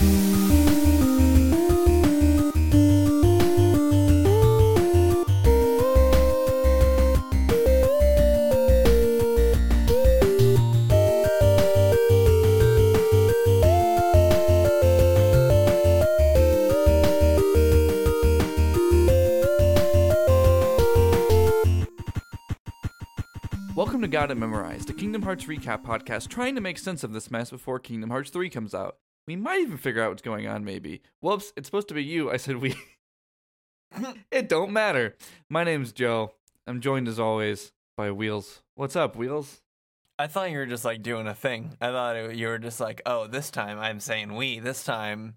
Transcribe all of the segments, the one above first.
Welcome to Got It Memorized, a Kingdom Hearts recap podcast trying to make sense of this mess before Kingdom Hearts 3 comes out. We might even figure out what's going on, maybe. Whoops, it's supposed to be you. I said we. it don't matter. My name's Joe. I'm joined as always by Wheels. What's up, Wheels? I thought you were just like doing a thing. I thought it, you were just like, oh, this time I'm saying we. This time,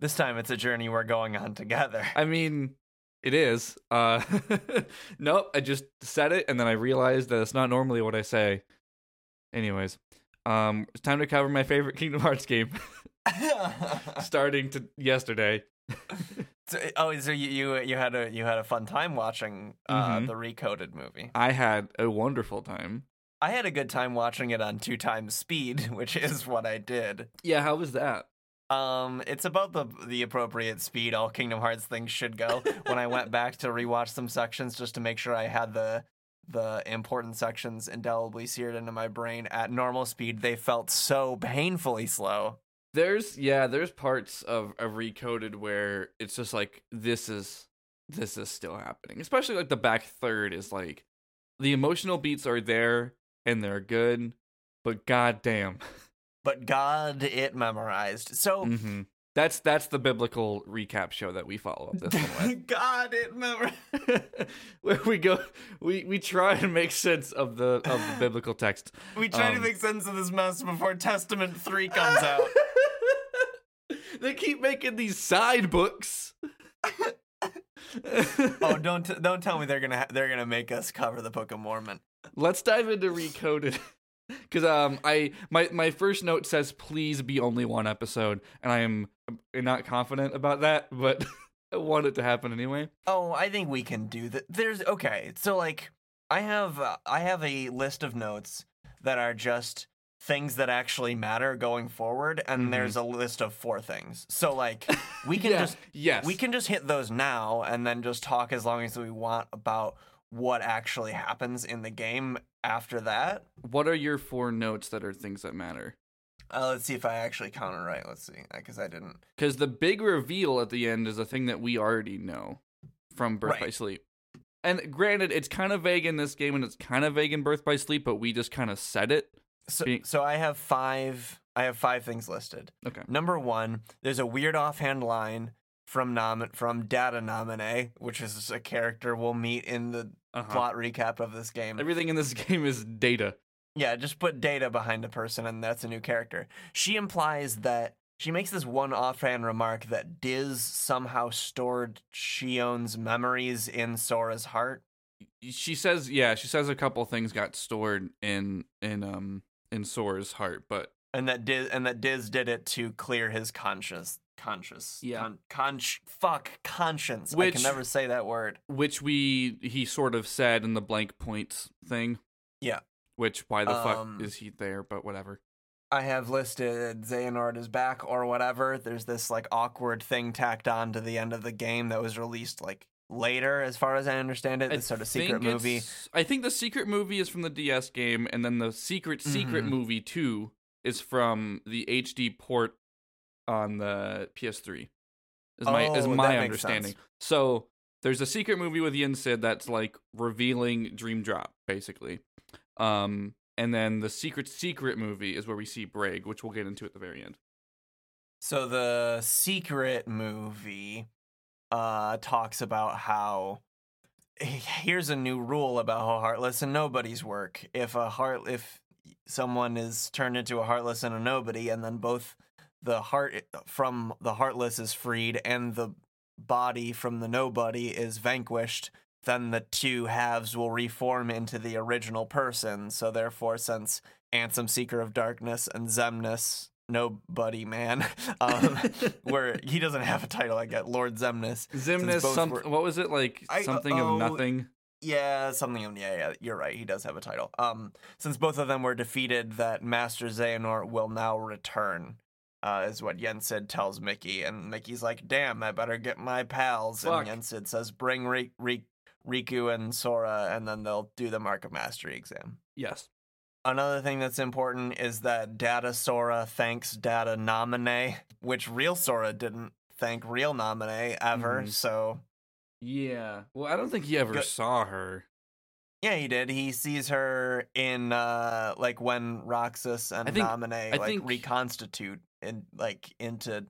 this time it's a journey we're going on together. I mean, it is. Uh, nope, I just said it and then I realized that it's not normally what I say. Anyways, um, it's time to cover my favorite Kingdom Hearts game, starting to yesterday. so, oh, so you, you you had a you had a fun time watching uh, Mhm. the recoded movie. I had a wonderful time. I had a good time watching it on two times speed, which is what I did. Yeah, how was that? Um, it's about the the appropriate speed all Kingdom Hearts things should go. when I went back to rewatch some sections just to make sure I had the the important sections indelibly seared into my brain at normal speed, they felt so painfully slow. There's yeah, there's parts of of recoded where it's just like this is this is still happening. Especially like the back third is like the emotional beats are there and they're good, but goddamn. But God, it memorized. So hmm That's that's the biblical recap show that we follow up this one God, it memorized. where we go we we try and make sense of the of the biblical text. We try to Um, make sense of this mess before Testament three comes out. They keep making these side books. oh, don't t- don't tell me they're gonna ha- they're gonna make us cover the Book of Mormon. Let's dive into recoded. Cause um I my my first note says please be only one episode and I am not confident about that but I want it to happen anyway. Oh, I think we can do that. There's okay. So like, I have uh, I have a list of notes that are just things that actually matter going forward, and Mhm. there's a list of four things. So like, we can Yeah, just yes we can just hit those now, and then just talk as long as we want about what actually happens in the game after that. What are your four notes that are things that matter? Uh, let's see if I actually counted right. Let's see, because I didn't. Because the big reveal at the end is a thing that we already know from Birth by Sleep. And granted, it's kind of vague in this game and it's kind of vague in Birth by Sleep, but we just kind of said it. So, Being- so I have five. I have five things listed. Okay. Number one, there's a weird offhand line from nom- from Data Naminé, which is a character we'll meet in the Uh-huh. plot recap of this game. Everything in this game is data. yeah, just put Data behind a person, and that's a new character. She implies that she makes this one offhand remark that Diz somehow stored Xion's memories in Sora's heart. she says yeah she says a couple things got stored in in um in sora's heart but and that Diz and that Diz did it to clear his conscious conscious Yeah. con, conch fuck conscience. I can never say that word. which we he sort of said in the blank points thing Yeah. which why the Um, fuck is he there but whatever I have listed Xehanort is back or whatever. There's this like awkward thing tacked on to the end of the game that was released like later, as far as I understand it. This sort of secret movie. i think the secret movie is from the ds game and then the secret secret Mhm. movie 2 is from the hd port on the ps3 is my is Oh, my understanding so there's a secret movie with Yen Sid that's like revealing Dream Drop, basically. Um, and then the secret secret movie is where we see Braig, which we'll get into at the very end. So the secret movie uh talks about how here's a new rule about how heartless and nobodies work. If a heart if someone is turned into a heartless and a nobody and then both the heart from the heartless is freed and the body from the nobody is vanquished, then the two halves will reform into the original person. So therefore since Ansem Seeker of Darkness and Xemnas Nobody Man um, where he doesn't have a title. I get Lord Xemnas. Both some were- what was it like? I- something oh, of nothing. Yeah, something. of- Yeah, yeah. You're right. He does have a title. Um, since both of them were defeated, that Master Xehanort will now return. uh, is what Yen Sid tells Mickey, and Mickey's like, "Damn, I better get my pals." Fuck. And Yen Sid says, "Bring Ri- Ri- Riku and Sora, and then they'll do the Mark of Mastery exam." Yes. Another thing that's important is that Data Sora thanks Data Naminé, which real Sora didn't thank real Naminé ever. Mhm. So Yeah. Well, I don't think he ever Go- saw her. yeah, he did. He sees her in uh like when Roxas and I think- Naminé I like think- reconstitute and like into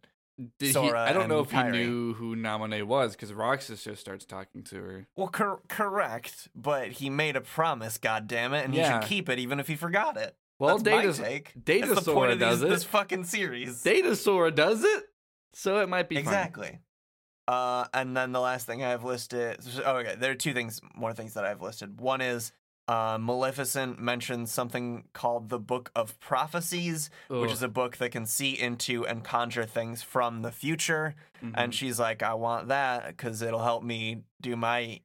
Did he, Sora I don't know if he knew who Naminé was because Roxas just starts talking to her. well cor- correct, but he made a promise, god damn it, and he should keep it even if he forgot it. Well, That's Data take. Data That's the Sora point of does these, it. this fucking series. Data Sora does it, so it might be fine. Exactly. Uh, and then the last thing I have listed. Oh, okay. There are two things, more things that I've listed. One is uh, Maleficent mentions something called the Book of Prophecies, which is a book that can see into and conjure things from the future. And Mhm. she's like, "I want that because it'll help me do my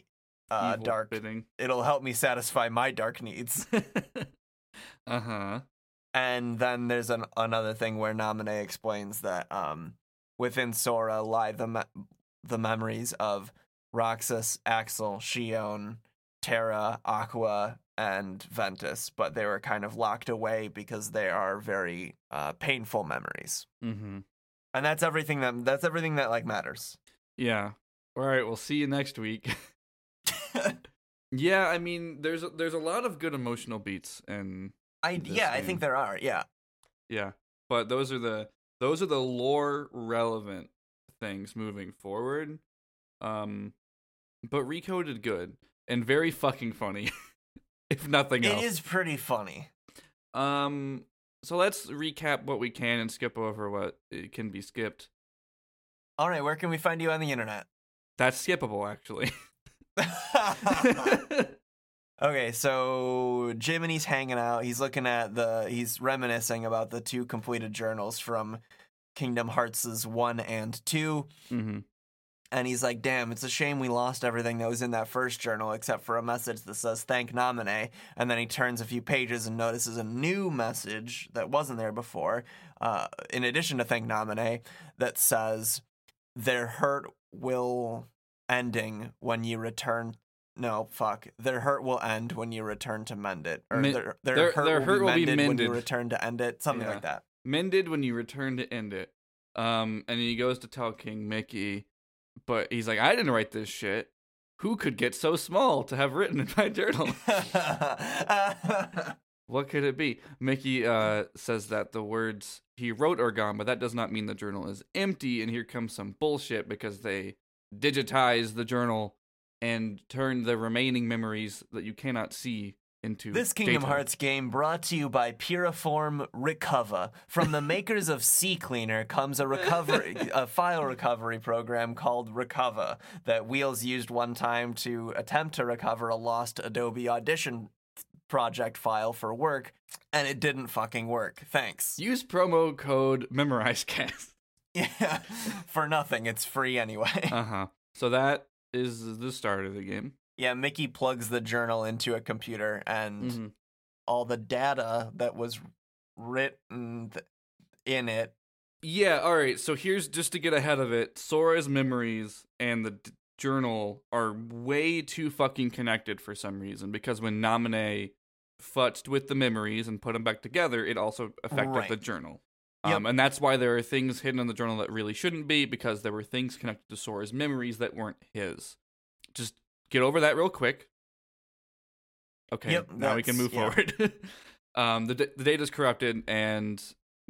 uh, dark. bidding. It'll help me satisfy my dark needs." uh huh. And then there's an, another thing where Naminé explains that um, within Sora lie the me- the memories of Roxas, Axel, Xion, Terra, Aqua, and Ventus, but they were kind of locked away because they are very uh, painful memories. Mm-hmm. And that's everything that that's everything that like matters. Yeah. All right. We'll see you next week. yeah. I mean, there's a, there's a lot of good emotional beats, and I yeah, I think there are. Yeah. yeah, but those are the those are the lore relevant things moving forward. Um, but Riku did good and very fucking funny, if nothing else. It is pretty funny. Um, so let's recap what we can and skip over what it can be skipped. All right, where can we find you on the internet? That's skippable, actually. Okay, so Jiminy's hanging out. He's looking at the. He's reminiscing about the two completed journals from Kingdom Hearts' one and two, hmm and he's like, "Damn, it's a shame we lost everything that was in that first journal, except for a message that says thank Naminé." And then he turns a few pages and notices a new message that wasn't there before, uh, in addition to thank Naminé, that says, "Their hurt will ending when you return." No, fuck. Their hurt will end when you return to mend it, or Men- their, their, their- hurt, their will, hurt be will be mended when you return to end it, something Yeah. like that. Mended when you return to end it. Um, and he goes to tell King Mickey, but he's like, I didn't write this shit. Who could get so small to have written in my journal? What could it be? Mickey uh, says that the words he wrote are gone, but that does not mean the journal is empty. And here comes some bullshit because they digitized the journal and turned the remaining memories that you cannot see into This Kingdom data. Hearts game brought to you by Piriform Recuva. From the makers of CCleaner comes a recovery a file recovery program called Recuva that Wheels used one time to attempt to recover a lost Adobe Audition project file for work and it didn't fucking work. Thanks. Use promo code MemorizeCast. Yeah. For nothing. It's free anyway. Uh huh. So that is the start of the game. Yeah, Mickey plugs the journal into a computer and Mhm. all the data that was written th- in it Yeah, all right. So here's just to get ahead of it Sora's memories and the d- journal are way too fucking connected for some reason because when Naminé futzed with the memories and put them back together, it also affected Right. the journal. Yep. Um, and that's why there are things hidden in the journal that really shouldn't be because there were things connected to Sora's memories that weren't his. Just get over that real quick. Okay, Yep, now we can move yeah. forward. um, the the data's corrupted, and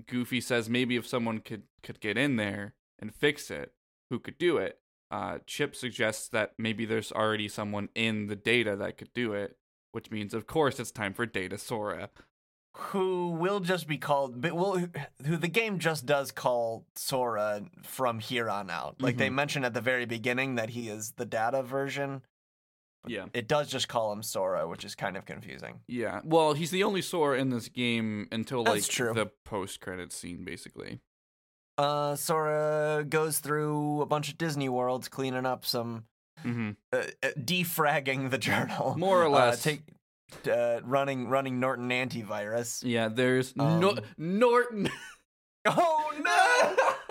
Goofy says maybe if someone could could get in there and fix it, who could do it? Uh, Chip suggests that maybe there's already someone in the data that could do it, which means, of course, it's time for Data Sora. who will just be called but will who the game just does call Sora from here on out. Like they Mhm. mentioned at the very beginning that he is the data version. Yeah. It does just call him Sora, which is kind of confusing. Yeah. Well, he's the only Sora in this game until like That's true. the post credit scene, basically. Uh Sora goes through a bunch of Disney worlds cleaning up some hmm uh, uh, defragging the journal. More or Uh, less. take uh, running running Norton antivirus. Yeah, there's no- Um, Norton. Oh Oh no!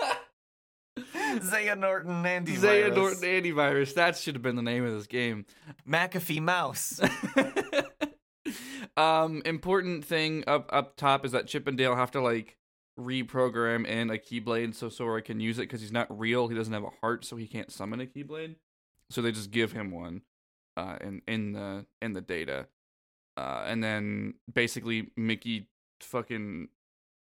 Zaya Norton antivirus. Zaya Norton antivirus. That should have been the name of this game. McAfee mouse. um, important thing up up top is that Chip and Dale have to like reprogram in a Keyblade so Sora can use it because he's not real. He doesn't have a heart, so he can't summon a Keyblade. So they just give him one, uh, in in the in the data, uh, and then basically Mickey fucking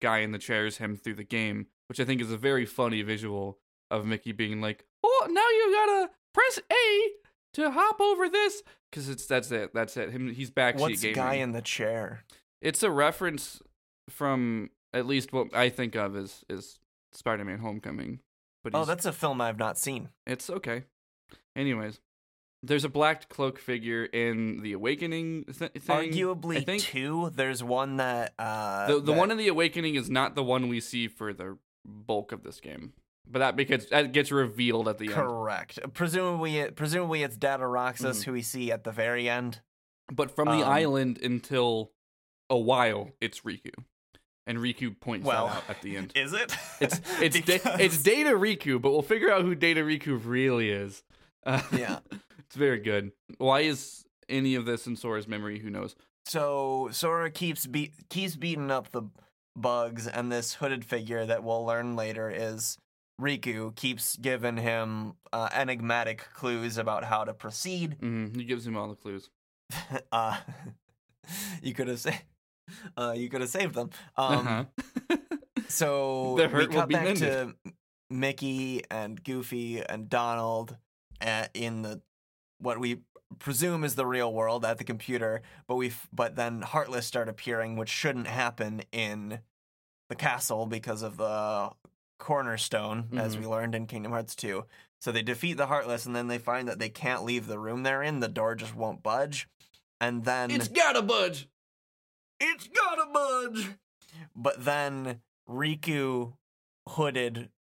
guy in the chairs him through the game, which I think is a very funny visual of Mickey being like, "Oh, now you gotta press A to hop over this," because it's that's it, that's it. Him, he's backseat What's gaming. guy in the chair? It's a reference from at least what I think of as is Spider-Man: Homecoming. But Oh, that's a film I've not seen. it's okay. Anyways, there's a black cloak figure in the Awakening th- thing. Arguably I think two. There's one that uh the the that- one in the Awakening is not the one we see for the bulk of this game, but that because that gets revealed at the end. correct. Presumably, presumably it's Data Roxas Mhm. who we see at the very end. But from the Um, island until a while, it's Riku, and Riku points Well, out at the end. Is it? It's it's da- it's Data Riku, but we'll figure out who Data Riku really is. Uh, Yeah. it's very good. Why is any of this in Sora's memory? Who knows? So Sora keeps beat keeps beating up the bugs, and this hooded figure that we'll learn later is Riku keeps giving him uh, enigmatic clues about how to proceed. hmm He gives him all the clues. uh, you could have sa- uh, you could have saved them. Um, uh-huh. So The we cut be back to. Mickey and Goofy and Donald at, in the what we presume is the real world at the computer, but we but then Heartless start appearing, which shouldn't happen in the castle because of the cornerstone, as Mhm. we learned in Kingdom Hearts 2. So they defeat the Heartless, and then they find that they can't leave the room they're in. The door just won't budge, and then it's gotta budge. it's gotta budge. But then Riku, hooded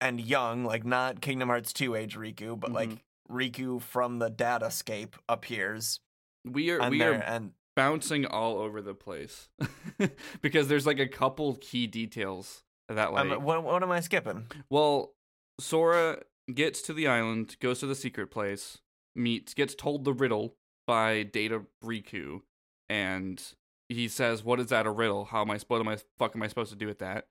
and young, like not Kingdom Hearts 2 age Riku, but like Riku from the datascape appears. We are And we are and bouncing all over the place because there's like a couple key details that like um, what what am I skipping? Well, Sora gets to the island, goes to the secret place, meets, gets told the riddle by Data Riku, and he says, "What is that a riddle? How am I? What am I? Fuck am I supposed to do with that?"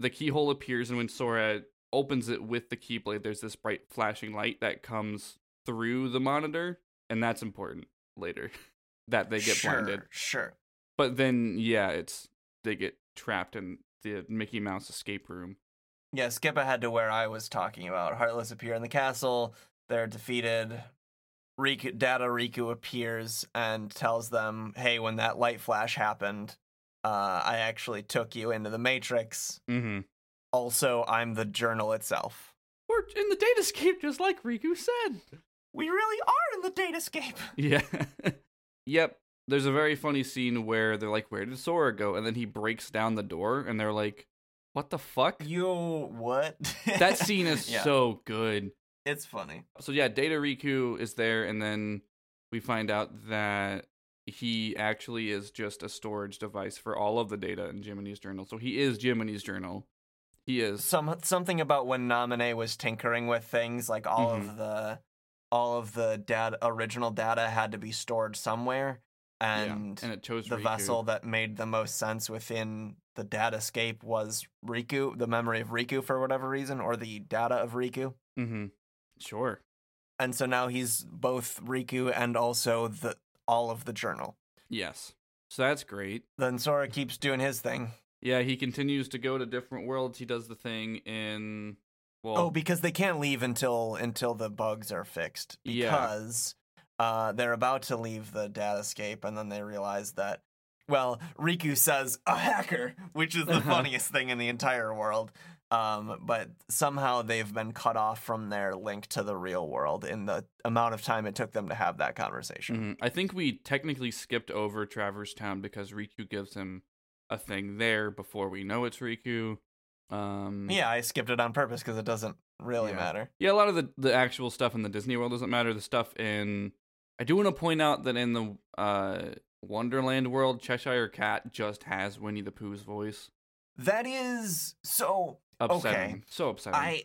The keyhole appears, and when Sora opens it with the keyblade, there's this bright flashing light that comes through the monitor, and that's important later that they get sure, blinded. Sure. But then, yeah, it's they get trapped in the Mickey Mouse escape room. Yeah, skip ahead to where I was talking about. Heartless appear in the castle. They're defeated. Riku, Data Riku appears and tells them, "Hey, when that light flash happened, uh, I actually took you into the Matrix. Mm-hmm. Also, I'm the journal itself." We're in the datascape, just like Riku said. We really are in the datascape. Yeah. yep. There's a very funny scene where they're like, "Where did Sora go?" And then he breaks down the door, and they're like, "What the fuck?" You what? That scene is Yeah, so good. It's funny. So yeah, Data Riku is there, and then we find out that he actually is just a storage device for all of the data in Jiminy's journal. So he is Jiminy's journal. He is. Some something about when Namine was tinkering with things, like all Mm-hmm. of the all of the data original data had to be stored somewhere, and, yeah, and it chose the Riku. vessel that made the most sense within the datascape was Riku, the memory of Riku for whatever reason, or the data of Riku. Mm-hmm. Sure. And so now he's both Riku and also the all of the journal. Yes. So that's great. Then Sora keeps doing his thing. Yeah, he continues to go to different worlds. He does the thing in well, Oh, because they can't leave until until the bugs are fixed. Because uh, they're about to leave the datascape, and then they realize that. Well, Riku says a hacker, which is the Uh-huh. funniest thing in the entire world. Um, but somehow they've been cut off from their link to the real world in the amount of time it took them to have that conversation. mhm. I think we technically skipped over Traverse Town because Riku gives him a thing there before we know it's Riku. Um, Yeah, I skipped it on purpose because it doesn't really Yeah. matter. yeah. A lot of the the actual stuff in the Disney World doesn't matter. The stuff in I do want to point out that in the uh, Wonderland world, Cheshire Cat just has Winnie the Pooh's voice. That is so. upsetting. So upsetting. I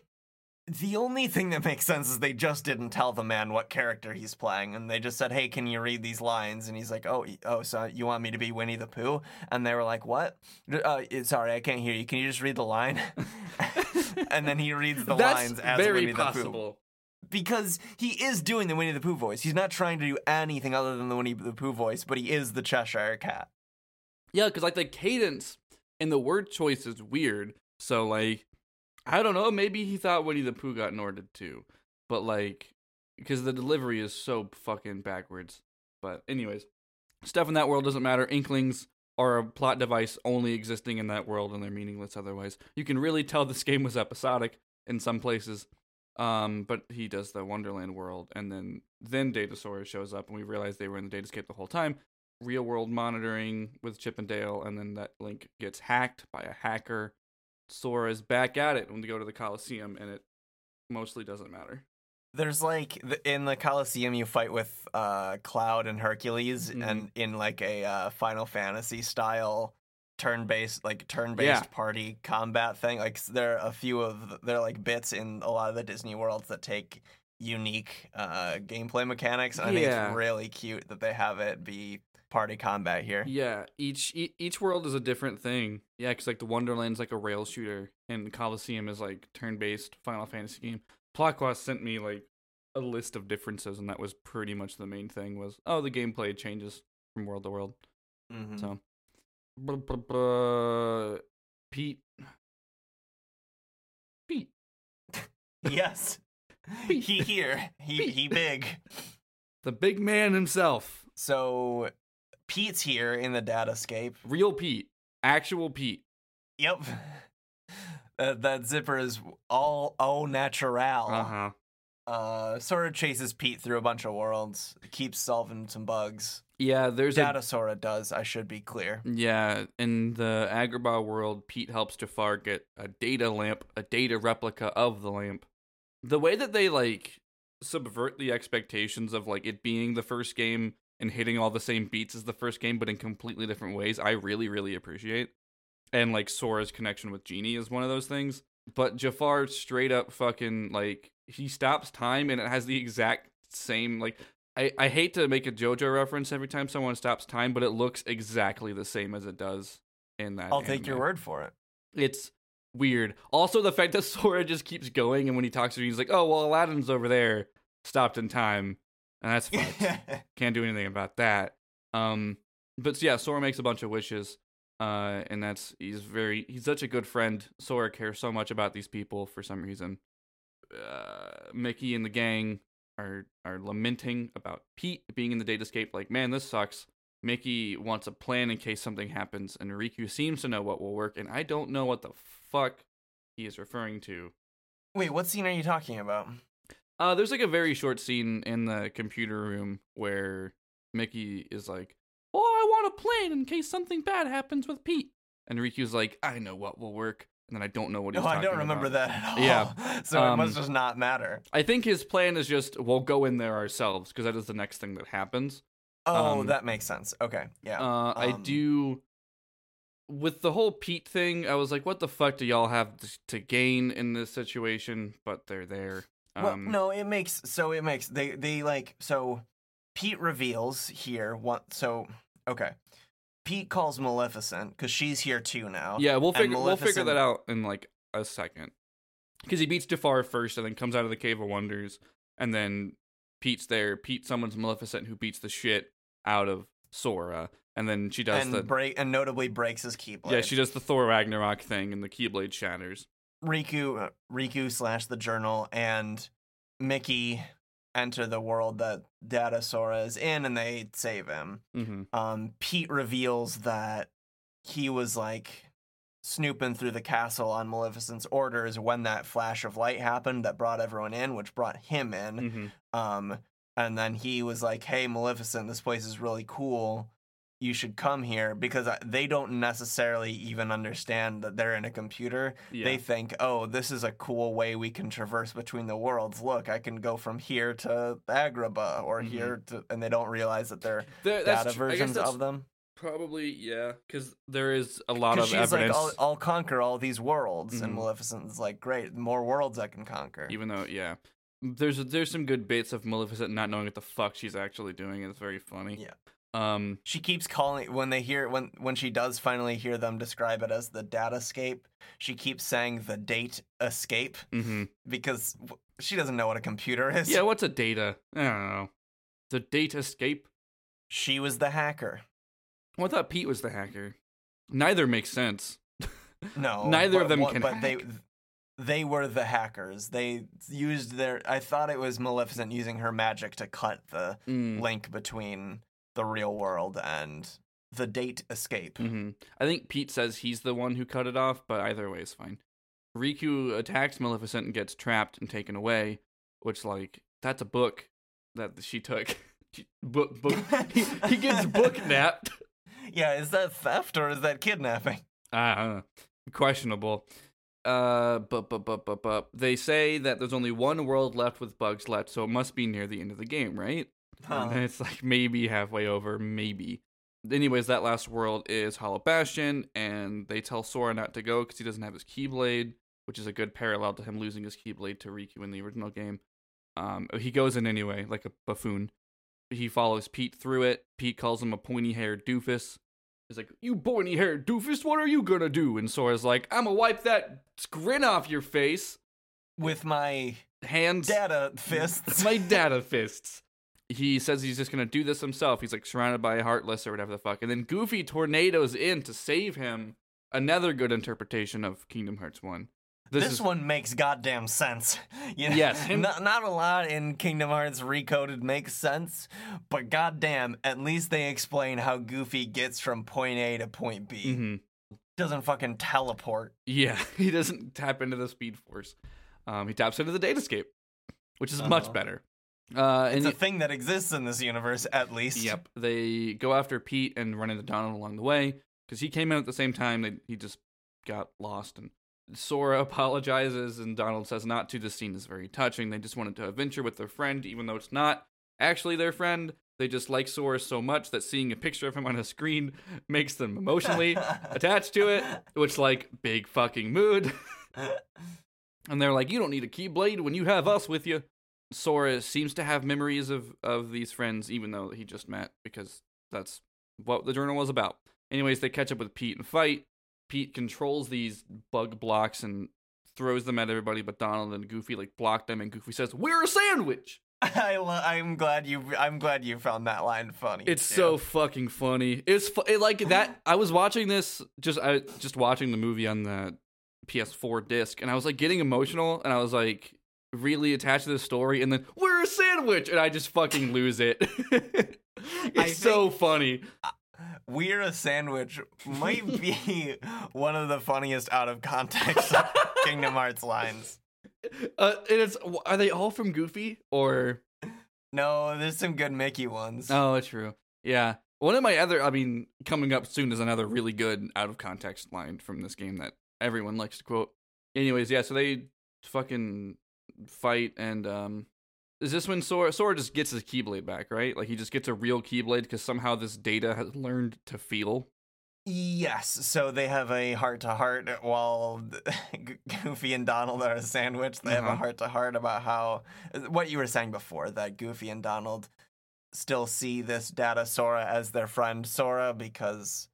the only thing that makes sense is they just didn't tell the man what character he's playing, and they just said, "Hey, can you read these lines?" And he's like, "Oh, oh, so you want me to be Winnie the Pooh?" And they were like, "What? Uh, sorry, I can't hear you. Can you just read the line?" and then he reads the lines as very Winnie the Pooh possible. Because he is doing the Winnie the Pooh voice. He's not trying to do anything other than the Winnie the Pooh voice, but he is the Cheshire Cat. Yeah, because like the cadence and the word choice is weird. So like, I don't know. Maybe he thought Winnie the Pooh got Norded too, but like, because the delivery is so fucking backwards. But anyways, stuff in that world doesn't matter. Inklings are a plot device only existing in that world, and they're meaningless otherwise. You can really tell this game was episodic in some places. Um, but he does the Wonderland world, and then then Datasaurus shows up, and we realize they were in the Datascape the whole time real world monitoring with Chip and Dale, and then that link gets hacked by a hacker. Sora's back at it when they go to the Coliseum, and it mostly doesn't matter. There's like in the Coliseum, you fight with uh, Cloud and Hercules, Mhm. and in like a uh, Final Fantasy style turn-based, like turn-based Yeah. party combat thing. Like there are a few of there are like bits in a lot of the Disney worlds that take unique uh, gameplay mechanics, and I think it's really cute that they have it be party combat here. Yeah, each e- each world is a different thing. Yeah, because like the Wonderland's like a rail shooter, and Coliseum is like turn based Final Fantasy game. Plotquest sent me like a list of differences, and that was pretty much the main thing. Was oh the gameplay changes from world to world. Mhm. So. Pete, Pete. yes, he here, he he big. The big man himself. So Pete's here in the datascape. Real Pete. Actual Pete. Yep. That that zipper is all au natural. Uh-huh. Uh, sort of chases Pete through a bunch of worlds, keeps solving some bugs. Yeah, there's a Data Sora does, I should be clear. Yeah, in the Agrabah world, Pete helps Jafar get a data lamp, a data replica of the lamp. The way that they like subvert the expectations of like it being the first game and hitting all the same beats as the first game, but in completely different ways, I really, really appreciate. And like Sora's connection with Genie is one of those things. But Jafar straight up fucking like he stops time and it has the exact same like I, I hate to make a JoJo reference every time someone stops time, but it looks exactly the same as it does in that. I'll take your word for it. It's weird. Also, the fact that Sora just keeps going, and when he talks to you, he's like, "Oh, well, Aladdin's over there, stopped in time," and that's fucked. Can't do anything about that. Um, but yeah, Sora makes a bunch of wishes, uh, and that's he's very he's such a good friend. Sora cares so much about these people for some reason. Uh, Mickey and the gang are are lamenting about Pete being in the datascape. Like, man, this sucks. Mickey wants a plan in case something happens, and Riku seems to know what will work, and I don't know what the fuck he is referring to. Wait, what scene are you talking about? Uh, there's like a very short scene in the computer room where Mickey is like, "Oh, I want a plan in case something bad happens with Pete," and Riku's like, "I know what will work," and then I don't know what he's No, I don't remember about. that at all. Yeah. so it must Um, just not matter. I think his plan is just we'll go in there ourselves because that is the next thing that happens. Oh, um, that makes sense. Okay. Yeah. Uh, I Um, do. With the whole Pete thing, I was like, "What the fuck do y'all have to gain in this situation?" But they're there. Well, Um, no, it makes so it makes they they like so Pete reveals here what so okay. Pete calls Maleficent because she's here too now. Yeah, we'll figure we'll figure that out in like a second. Because he beats Jafar first, and then comes out of the Cave of Wonders, and then Pete's there. Pete summons Maleficent, who beats the shit out of Sora, and then she does and the break and notably breaks his keyblade. yeah she does the Thor Ragnarok thing, and the Keyblade shatters. Riku uh, Riku slash the journal and Mickey enter the world that Data Sora is in, and they save him. hmm um, Pete reveals that he was like snooping through the castle on Maleficent's orders when that flash of light happened that brought everyone in, which brought him in. hmm Um, and then he was like, "Hey, Maleficent, this place is really cool. You should come here." Because they don't necessarily even understand that they're in a computer. Yeah. They think, "Oh, this is a cool way we can traverse between the worlds. Look, I can go from here to Agrabah or Mhm. here to," and they don't realize that they're There- data tr- versions of them. Probably, yeah, because there is a lot of she's evidence. like, I'll, I'll conquer all these worlds, and Mhm. Maleficent's like, great, more worlds I can conquer. even though, yeah, there's there's some good bits of Maleficent not knowing what the fuck she's actually doing. It's very funny. Yeah. Um. She keeps calling when they hear when when she does finally hear them describe it as the datascape. She keeps saying the date escape hmm because she doesn't know what a computer is. Yeah. What's a data? I don't know. The date escape. She was the hacker. Well, I thought Pete was the hacker. Neither makes sense. No, Neither but of them what- can But they they were the hackers. They used their. I thought it was Maleficent using her magic to cut the Mm. link between the real world and the date escape. hmm I think Pete says he's the one who cut it off, but either way is fine. Riku attacks Maleficent and gets trapped and taken away, which like that's a book that she took. She- book book. he, he gets book napped. Yeah, is that theft or is that kidnapping? Know. Questionable. Uh, but but but but but they say that there's only one world left with bugs left, so it must be near the end of the game, right? And Huh. it's like maybe halfway over, maybe. Anyways, that last world is Hollow Bastion, and they tell Sora not to go because he doesn't have his Keyblade, which is a good parallel to him losing his Keyblade to Riku in the original game. Um, he goes in anyway, like a buffoon. He follows Pete through it. Pete calls him a pointy-haired doofus. He's like, "You pointy-haired doofus, what are you gonna do?" And Sora's like, "I'm gonna wipe that grin off your face." With my Hands data fists. my data fists. He says he's just gonna do this himself. He's like surrounded by Heartless or whatever the fuck, and then Goofy tornadoes in to save him. Another good interpretation of Kingdom Hearts One. This, This, is one makes goddamn sense. You know, Yes, him- not, not a lot in Kingdom Hearts Recoded makes sense, but goddamn, at least they explain how Goofy gets from point A to point B. Mhm. Doesn't fucking teleport. yeah. He doesn't tap into the Speed Force. Um, he taps into the Datascape, which is much Uh-huh. better. Uh, It's a thing that exists in this universe, at least. Yep. They go after Pete and run into Donald along the way because he came in at the same time. They, he just got lost. And Sora apologizes, and Donald says not to. The scene is very touching. They just wanted to adventure with their friend, even though it's not actually their friend. They just like Sora so much that seeing a picture of him on a screen makes them emotionally attached to it, which, like, big fucking mood. and they're like, You don't need a Keyblade when you have us with you. Sora seems to have memories of, of these friends, even though he just met, because that's what the journal was about. Anyways, they catch up with Pete and fight. Pete controls these bug blocks and throws them at everybody, but Donald and Goofy like block them, and Goofy says, "We're a sandwich." I lo- I'm glad you. I'm glad you found that line funny. It's too. so fucking funny. It's fu- it, like that. I was watching this just I just watching the movie on the PS4 disc, and I was like getting emotional, and I was like really attached to the story, and then we're a sandwich, and I just fucking lose it. it's so funny. We're a sandwich might be one of the funniest out of context Kingdom Hearts lines. Uh, and it's are they all from Goofy or? No, there's some good Mickey ones. Oh, it's true. Yeah. One of my other, I mean, coming up soon is another really good out of context line from this game that everyone likes to quote. Anyways, yeah, so they fucking fight, and um, is this when Sora Sora just gets his Keyblade back, right? Like he just gets a real Keyblade because somehow this data has learned to feel. Yes, so they have a heart to heart while Goofy and Donald are a sandwich. They have Uh-huh. a heart to heart about how what you were saying before that Goofy and Donald still see this data Sora as their friend Sora because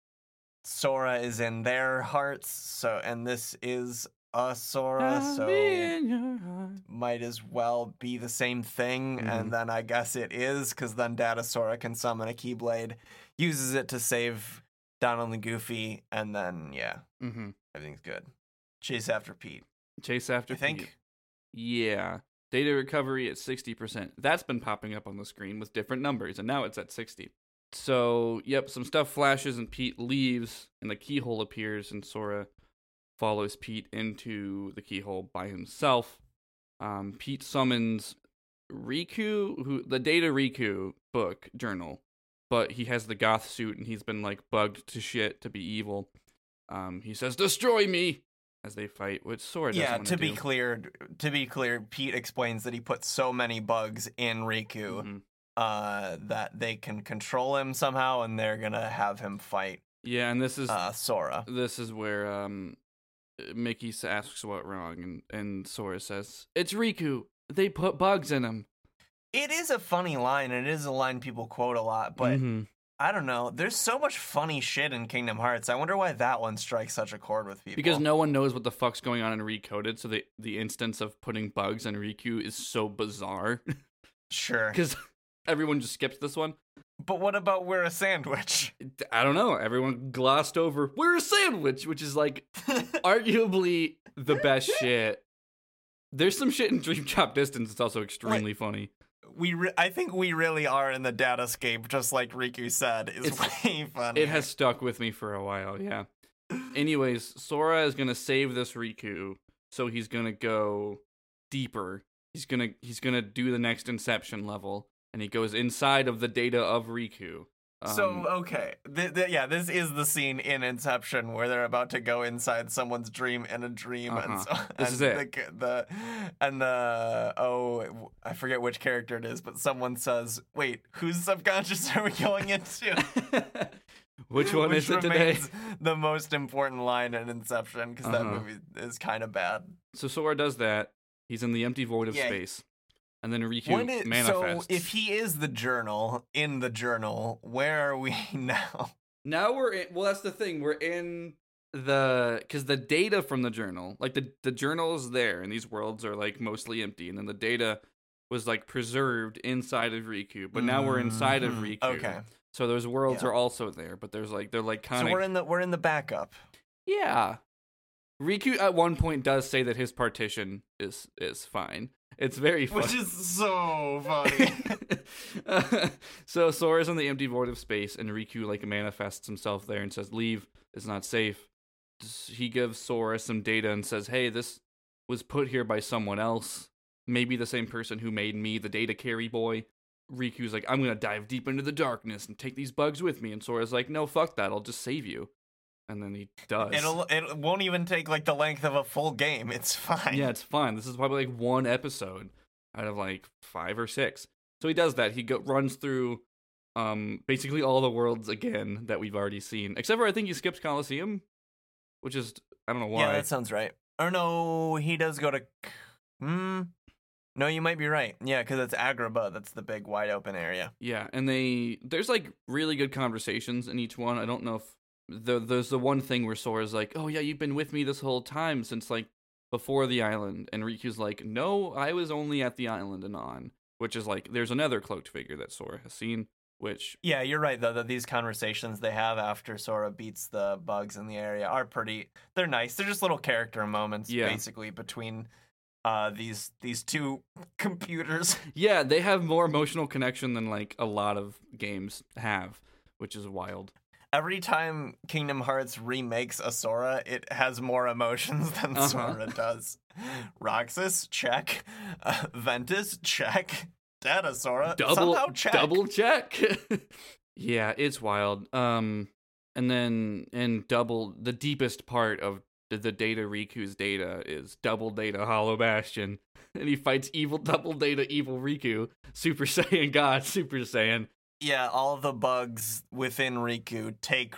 Sora is in their hearts. So and this is a Sora, I'll so be in your heart. might as well be the same thing. Mhm. And then I guess it is because then Data Sora can summon a Keyblade, uses it to save Donald and Goofy, and then yeah, Mhm. everything's good. Chase after Pete. Chase after You think? Pete. Yeah. Data recovery at 60%. That's been popping up on the screen with different numbers, and now it's at 60. So, yep, some stuff flashes and Pete leaves, and the keyhole appears, and Sora follows Pete into the keyhole by himself. Um, Pete summons Riku, who the Data Riku book journal, but he has the goth suit and he's been like bugged to shit to be evil. Um, he says, "Destroy me!" as they fight, with Sora Yeah, to be do. clear, to be clear, Pete explains that he put so many bugs in Riku Mhm. uh, that they can control him somehow, and they're gonna have him fight Yeah, and this is uh, Sora. this is where um Mickey asks what wrong and and Sora says, "It's Riku. They put bugs in him." It is a funny line, and it is a line people quote a lot, but Mhm. I don't know. There's so much funny shit in Kingdom Hearts. I wonder why that one strikes such a chord with people. because no one knows what the fuck's going on in Recoded, so the the instance of putting bugs in Riku is so bizarre sure. because everyone just skips this one. But what about we're a sandwich? I don't know. Everyone glossed over. We're a sandwich, which is like arguably the best shit. There's some shit in Dream Drop Distance. It's also extremely funny. we, re- I think we really are in the datascape, just like Riku said. Is It's- way funny. It has stuck with me for a while. Yeah. Anyways, Sora is gonna save this Riku, so he's gonna go deeper. He's gonna he's gonna do the next Inception level, and he goes inside of the data of Riku. So Um, okay, th- th- yeah, this is the scene in Inception where they're about to go inside someone's dream in a dream, and so Uh-huh. This and is it. The, the and the oh, I forget which character it is, but someone says, "Wait, whose subconscious are we going into?" which one Which is it today? The most important line in Inception because that Uh-huh. movie is kind of bad. So Sora does that. He's in the empty void of Yeah. space, and then Riku When it- so if he is the journal in the journal, where are we now? Now we're in. Well, that's the thing. We're in the because the data from the journal, like the the journal is there, and these worlds are like mostly empty, and then the data was like preserved inside of Riku. But now we're inside of Mhm. Riku. Okay. So those worlds Yeah. are also there, but there's like they're like kind of. So we're in the we're in the backup. yeah. Riku at one point does say that his partition is is fine. It's very funny. Which is so funny. Uh, so Sora's in the empty void of space, and Riku like manifests himself there and says, "Leave. It's not safe." He gives Sora some data and says, "Hey, this was put here by someone else. Maybe the same person who made me, the data carry boy." Riku's like, "I'm gonna dive deep into the darkness and take these bugs with me," and Sora's like, "No, fuck that. I'll just save you." And then he does. It'll it won't even take like the length of a full game. It's fine. Yeah, it's fine. This is probably like one episode out of like five or six. So he does that. He go- runs through um basically all the worlds again that we've already seen, except for I think he skips Coliseum, which is I don't know why. Yeah, that sounds right. Or no, he does go to. Hmm. No, you might be right. Yeah, because it's Agrabah. That's the big wide open area. Yeah, and they there's like really good conversations in each one. I don't know if the there's the one thing where Sora's like, "Oh yeah, you've been with me this whole time since like before the island," and Riku's like, "No, I was only at the island and on." Which is like there's another cloaked figure that Sora has seen, which Yeah, you're right though that these conversations they have after Sora beats the bugs in the area are pretty. They're nice. They're just little character moments, Yeah. basically between uh these these two computers. yeah, they have more emotional connection than like a lot of games have, which is wild. Every time Kingdom Hearts remakes a Sora, it has more emotions than Uh-huh. Sora does. Roxas, check. Uh, Ventus, check. Data Sora, double somehow check. double check. yeah, it's wild. Um, and then and double the deepest part of the, the data Riku's data is double data Hollow Bastion, and he fights evil double data evil Riku, Super Saiyan God, Super Saiyan Yeah, all the bugs within Riku take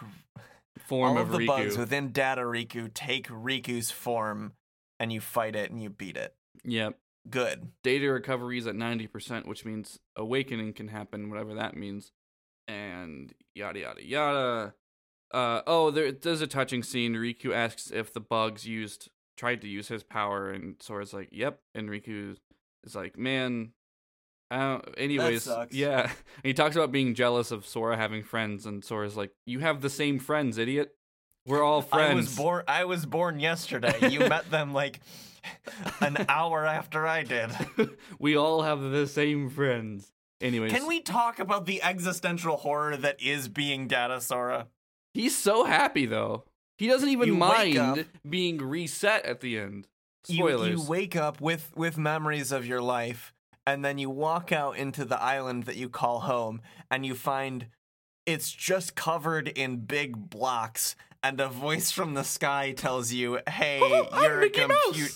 form all of, the Riku. bugs within Data Riku take Riku's form, and you fight it and you beat it. Yep. Good. data recovery is at 90%, which means awakening can happen, whatever that means. And yada, yada, yada. Uh, oh, there, there's a touching scene. Riku asks if the bugs used, tried to use his power, and Sora's like, yep. And Riku is like, man, Uh, Don't, anyways, sucks. yeah. He talks about being jealous of Sora having friends, and Sora's like, you have the same friends, idiot. We're all friends. I was born. I was born yesterday. You met them like an hour after I did. we all have the same friends. Anyways, Can we talk about the existential horror that is being Data Sora? He's so happy though. He doesn't even You mind being reset at the end. You, Spoilers. you wake up with with memories of your life, and then you walk out into the island that you call home, and you find it's just covered in big blocks, and a voice from the sky tells you, "Hey, Oh, you're a computer."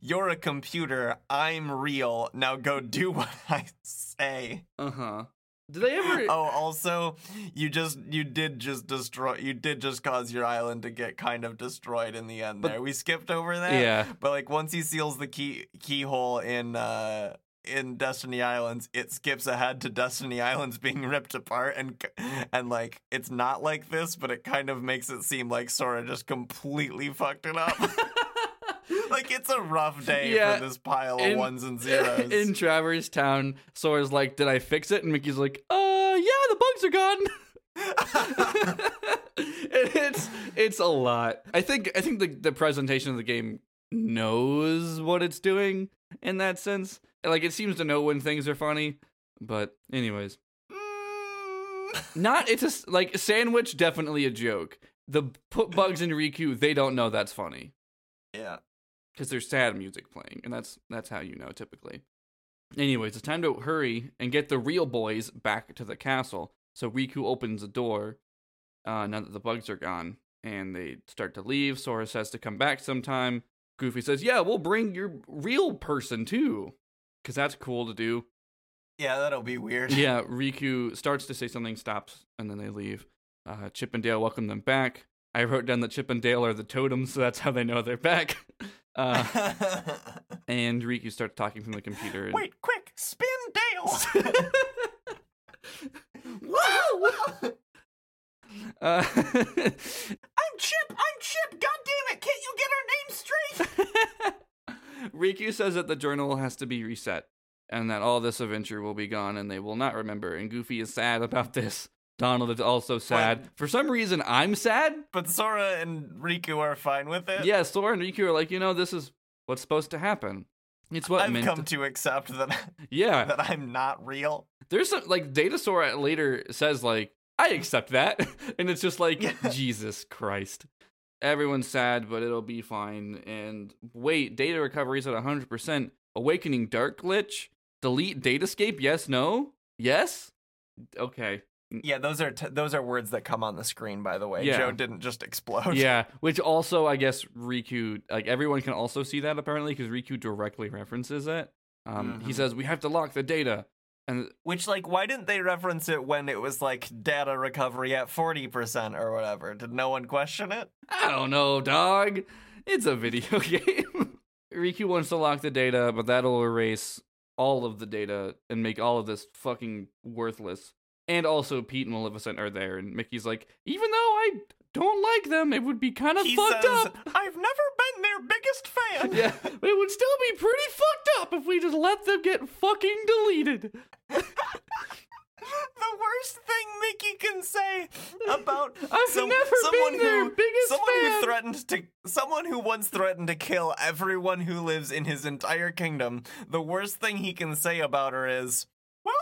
"You're a computer. I'm real. Now go do what I say." Uh huh. Did they ever? Oh, also, you just you did just destroy. You did just cause your island to get kind of destroyed in the end. But- there, we skipped over that. yeah. But like once he seals the key keyhole in uh in Destiny Islands, it skips ahead to Destiny Islands being ripped apart and and like it's not like this, but it kind of makes it seem like Sora just completely fucked it up. like it's a rough day Yeah, for this pile of in- ones and zeros. In Traverse Town, Sora's like, "Did I fix it?" And Mickey's like, "Uh, yeah, the bugs are gone." It's it's a lot. I think I think the the presentation of the game knows what it's doing in that sense. Like it seems to know when things are funny. But anyways, Mm. not it's a like sandwich definitely a joke. The put bugs in Riku, they don't know that's funny yeah. because there's sad music playing, and that's that's how you know typically. Anyways, it's time to hurry and get the real boys back to the castle. So Riku opens the door uh, now that the bugs are gone, and they start to leave. Sora says to come back sometime. Goofy says, "Yeah, we'll bring your real person too, because that's cool to do." Yeah, that'll be weird. yeah, Riku starts to say something, stops, and then they leave. Uh, Chip and Dale welcome them back. I wrote down that Chip and Dale are the totems, so that's how they know they're back. Uh, and Riku starts talking from the computer. And, Wait, quick, spin Dale. Woo! Uh, I'm Chip. I'm Chip. God damn it! Can't you get our names straight? Riku says that the journal has to be reset and that all this adventure will be gone and they will not remember. And Goofy is sad about this. Donald is also sad. For some reason, I'm sad. But Sora and Riku are fine with it. Yeah, Sora and Riku are like, you know, this is what's supposed to happen. It's what I've meant. come to accept that yeah, that I'm not real. there's some like Data Sora later says like, I accept that, and it's just like Jesus Christ. Everyone's sad, but it'll be fine. And wait, data recovery's at 100%. Awakening Dark Glitch. Delete Datascape. Yes. No. Yes. Okay. Yeah, those are t- those are words that come on the screen. By the way, Yeah. Joe didn't just explode. Yeah, which also I guess Riku like everyone can also see that apparently because Riku directly references it. Um, he Mhm. says we have to lock the data, and Which, like, why didn't they reference it when it was like data recovery at forty percent or whatever? Did no one question it? I don't know, dog. It's a video game. Riku wants to lock the data, but that'll erase all of the data and make all of this fucking worthless. And also, Pete and Maleficent are there, and Mickey's like, even though I don't like them, it would be kind of he fucked says, up. "I've never been their biggest fan." yeah, it would still be pretty fucked up if we just let them get fucking deleted. the worst thing Mickey can say about I've some- never someone been their who biggest someone fan. who threatened to someone who once threatened to kill everyone who lives in his entire kingdom. The worst thing he can say about her is, "Well,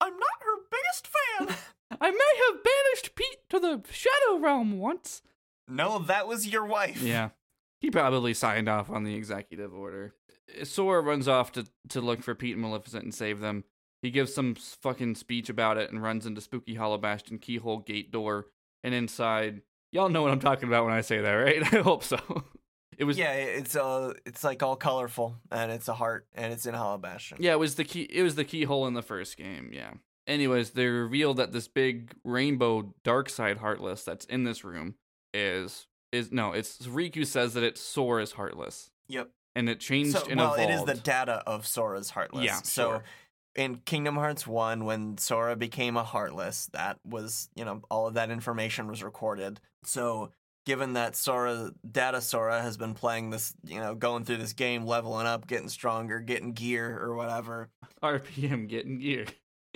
I'm not her biggest fan." I may have banished Pete to the Shadow Realm once. no, that was your wife. Yeah. He probably signed off on the executive order. Sora runs off to, to look for Pete and Maleficent and save them. He gives some fucking speech about it and runs into Spooky Hollow Bastion keyhole gate door. And inside, y'all know what I'm talking about when I say that, right? I hope so. It was Yeah, it's uh it's like all colorful and it's a heart and it's in Hollow Bastion. Yeah, it was the key. It was the keyhole in the first game. Yeah. Anyways, they reveal that this big rainbow dark side heartless that's in this room is is no. It's Riku says that it's Sora's heartless, Yep. and it changed So, and well, evolved. it is the data of Sora's Heartless. Yeah, So sure. in Kingdom Hearts 1, when Sora became a Heartless, that was, you know, all of that information was recorded. So given that Sora, Data Sora has been playing this, you know, going through this game, leveling up, getting stronger, getting gear or whatever, RPM getting gear.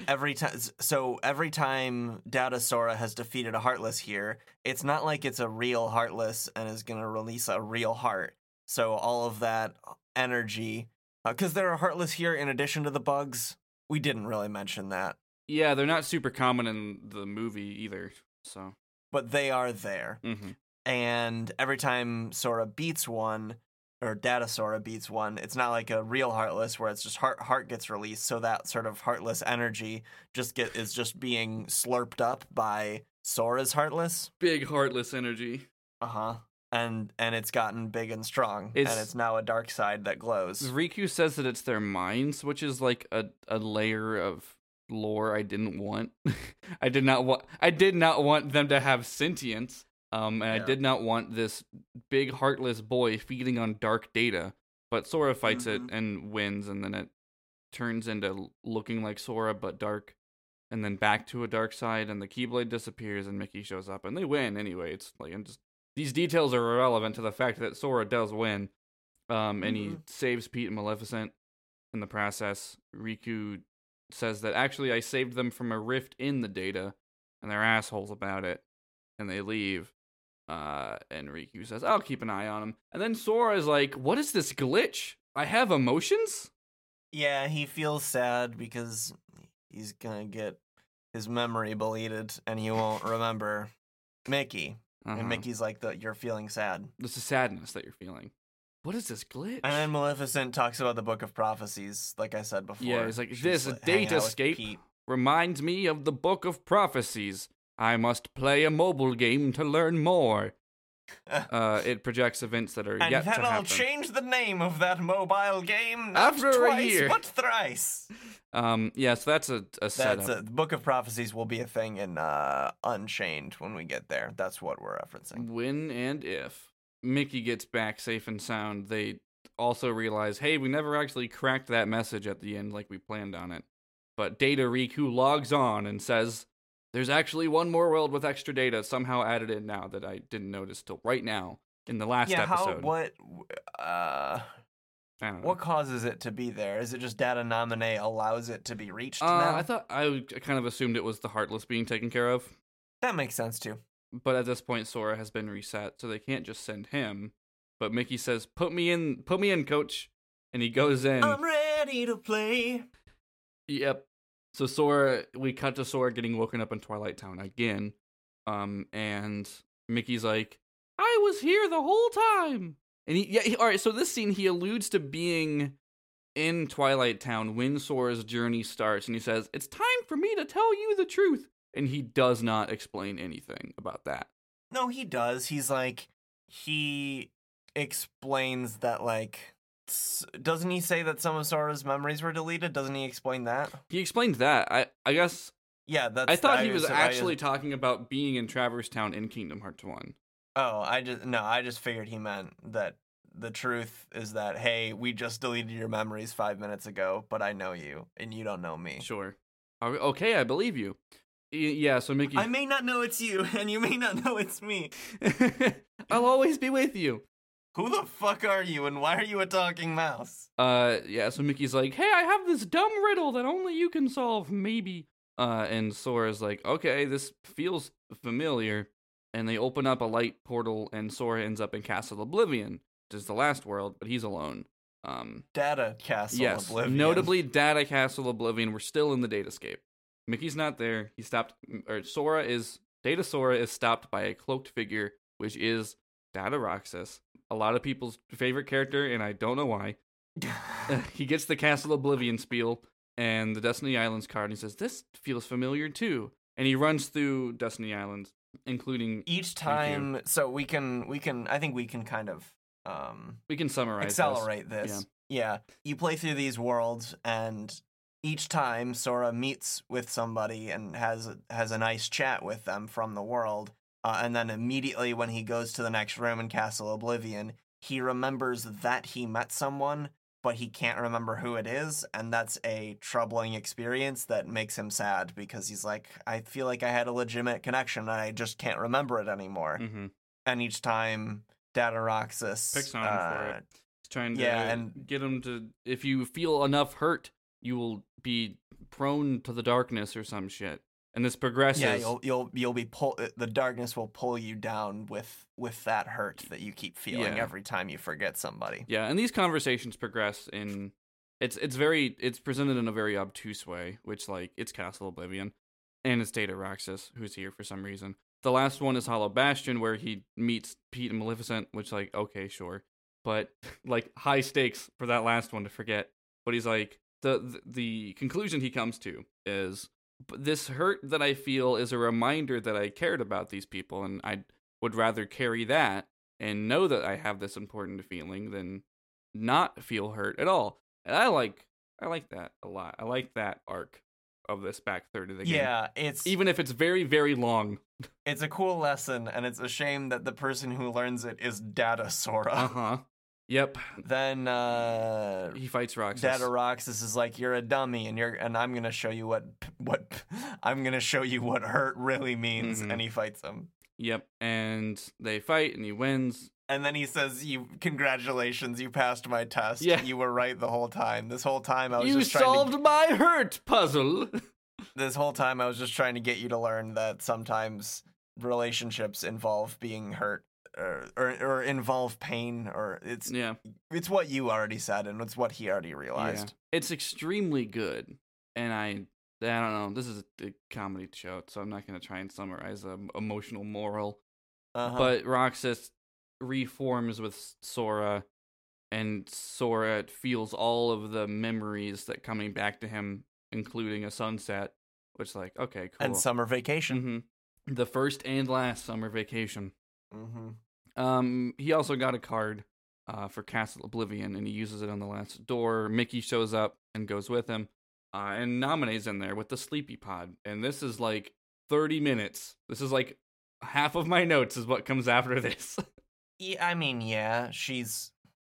Every time so every time Data Sora has defeated a Heartless here, it's not like it's a real Heartless and is going to release a real heart. So all of that energy, because there are Heartless here in addition to the bugs. We didn't really mention that, Yeah, they're not super common in the movie either. So, but they are there. mhm. And every time Sora beats one, or Data Sora beats one, it's not like a real Heartless where it's just heart heart gets released. So that sort of Heartless energy just get is just being slurped up by Sora's Heartless. big heartless energy. Uh huh. and and it's gotten big and strong, It's- and it's now a dark side that glows. Riku says that it's their minds, which is like a, a layer of lore I didn't want. I did not want I did not want them to have sentience. Um and I did not want this big heartless boy feeding on dark data. But Sora fights Mhm. it and wins and then it turns into looking like Sora but dark and then back to a dark side and the Keyblade disappears and Mickey shows up and they win anyway. It's like and just these details are irrelevant to the fact that Sora does win. Um, and he Mhm. saves Pete and Maleficent in the process. Riku says that actually I saved them from a rift in the data, and they're assholes about it, and they leave. Uh, and Riku says, "I'll keep an eye on him." And then Sora is like, "What is this glitch? I have emotions." Yeah, he feels sad because he's gonna get his memory deleted, and he won't remember Mickey. Uh-huh. And Mickey's like, "The you're feeling sad." This is sadness that you're feeling. What is this glitch? And then Maleficent talks about the Book of Prophecies, like I said before. Yeah, it's like, She's "This like, out escape Reminds me of the Book of Prophecies. I must play a mobile game to learn more. Uh, it projects events that are And yet then to I'll change the name of that mobile game After a twice, year. but thrice. Um, yeah, so that's a, a setup. That's a, the Book of Prophecies will be a thing in uh, Unchained when we get there. That's what we're referencing. When and if Mickey gets back safe and sound, they also realize, hey, we never actually cracked that message at the end like we planned on it. But Data Riku logs on and says, there's actually one more world with extra data somehow added in now that I didn't notice till right now in the last yeah, how episode. what uh I don't know. what causes it to be there? Is it just data Naminé allows it to be reached Uh, now? I thought I kind of assumed it was the Heartless being taken care of, that makes sense too. but at this point, Sora has been reset, so they can't just send him. But Mickey says, "Put me in, put me in, Coach," and he goes in. I'm ready to play. Yep. So Sora, we cut to Sora getting woken up in Twilight Town again, um, and Mickey's like, "I was here the whole time," and he, yeah, he, all right. So this scene, he alludes to being in Twilight Town when Sora's journey starts, and he says, "It's time for me to tell you the truth," and he does not explain anything about that. No, he does. He's like he explains that like doesn't he say that some of Sora's memories were deleted? Doesn't he explain that? He explained that. I, I guess Yeah, that's I thought he was actually talking about being in Traverse Town in Kingdom Hearts One. Oh, I just no, I just figured he meant that the truth is that hey, we just deleted your memories 5 minutes ago, but I know you and you don't know me. Sure. Okay, I believe you. Yeah, so Mickey. I may not know it's you and you may not know it's me. I'll always be with you. Who the fuck are you and why are you a talking mouse? Uh, yeah. So Mickey's like, "Hey, I have this dumb riddle that only you can solve, maybe." Uh, and Sora's like, "Okay, this feels familiar." And they open up a light portal, and Sora ends up in Castle Oblivion, which is the last world, but he's alone. Um, Data Castle yes, Oblivion. notably Data Castle Oblivion. We're still in the datascape. Mickey's not there. He stopped. Or Sora is Data Sora is stopped by a cloaked figure, which is Data Roxas. A lot of people's favorite character, and I don't know why. he gets the Castle Oblivion spiel and the Destiny Islands card, and he says, "This feels familiar too." And he runs through Destiny Islands, including. each time so we can we can I think we can kind of um We can summarize. this. accelerate this. Yeah. You play through these worlds and each time Sora meets with somebody and has has a nice chat with them from the world, uh, and then immediately when he goes to the next room in Castle Oblivion, he remembers that he met someone, but he can't remember who it is, and that's a troubling experience that makes him sad because he's like, I feel like I had a legitimate connection and I just can't remember it anymore. hmm And each time Data Roxas Picks on him for uh, it. He's trying to yeah, and- get him to. If you feel enough hurt, you will be prone to the darkness or some shit. And this progresses. Yeah, you'll you'll you'll be pull. uh, The darkness will pull you down with with that hurt that you keep feeling Yeah. every time you forget somebody. Yeah, and these conversations progress in it's it's very it's presented in a very obtuse way, which like it's Castle Oblivion and it's Data Roxas, who's here for some reason. The last one is Hollow Bastion, where he meets Pete and Maleficent, which like okay, sure, but like high stakes for that last one to forget. But he's like the the, the conclusion he comes to is "But this hurt that I feel is a reminder that I cared about these people, and I would rather carry that and know that I have this important feeling than not feel hurt at all. And I like I like that a lot. I like that arc of this back third of the game. Yeah, it's Even if it's very, very long. it's a cool lesson, and it's a shame that the person who learns it is Data Sora. Uh-huh. Yep. Then uh He fights Roxas. Data Roxas is like, "You're a dummy, and you're and I'm gonna show you what what I'm gonna show you what hurt really means." Mhm. And he fights him, Yep. And they fight and he wins. and then he says, "You congratulations, you passed my test. Yeah. you were right the whole time. This whole time I was You just trying solved to my hurt puzzle. this whole time I was just trying to get you to learn that sometimes relationships involve being hurt." Or, or, or involve pain, or it's yeah. it's what you already said, and it's what he already Yeah. realized. It's extremely good. And I I don't know. This is a, comedy show, so I'm not going to try and summarize a emotional moral. Uh-huh. But Roxas reforms with Sora, and Sora feels all of the memories that coming back to him, including a sunset. Which, like, okay, cool. and summer vacation. hmm The first and last summer vacation. Mm-hmm. Um, he also got a card uh, for Castle Oblivion, and he uses it on the last door. Mickey shows up and goes with him, uh, and Naminé's in there with the sleepy pod. And this is like 30 minutes. This is like half of my notes is what comes after this. Yeah, I mean, yeah, she's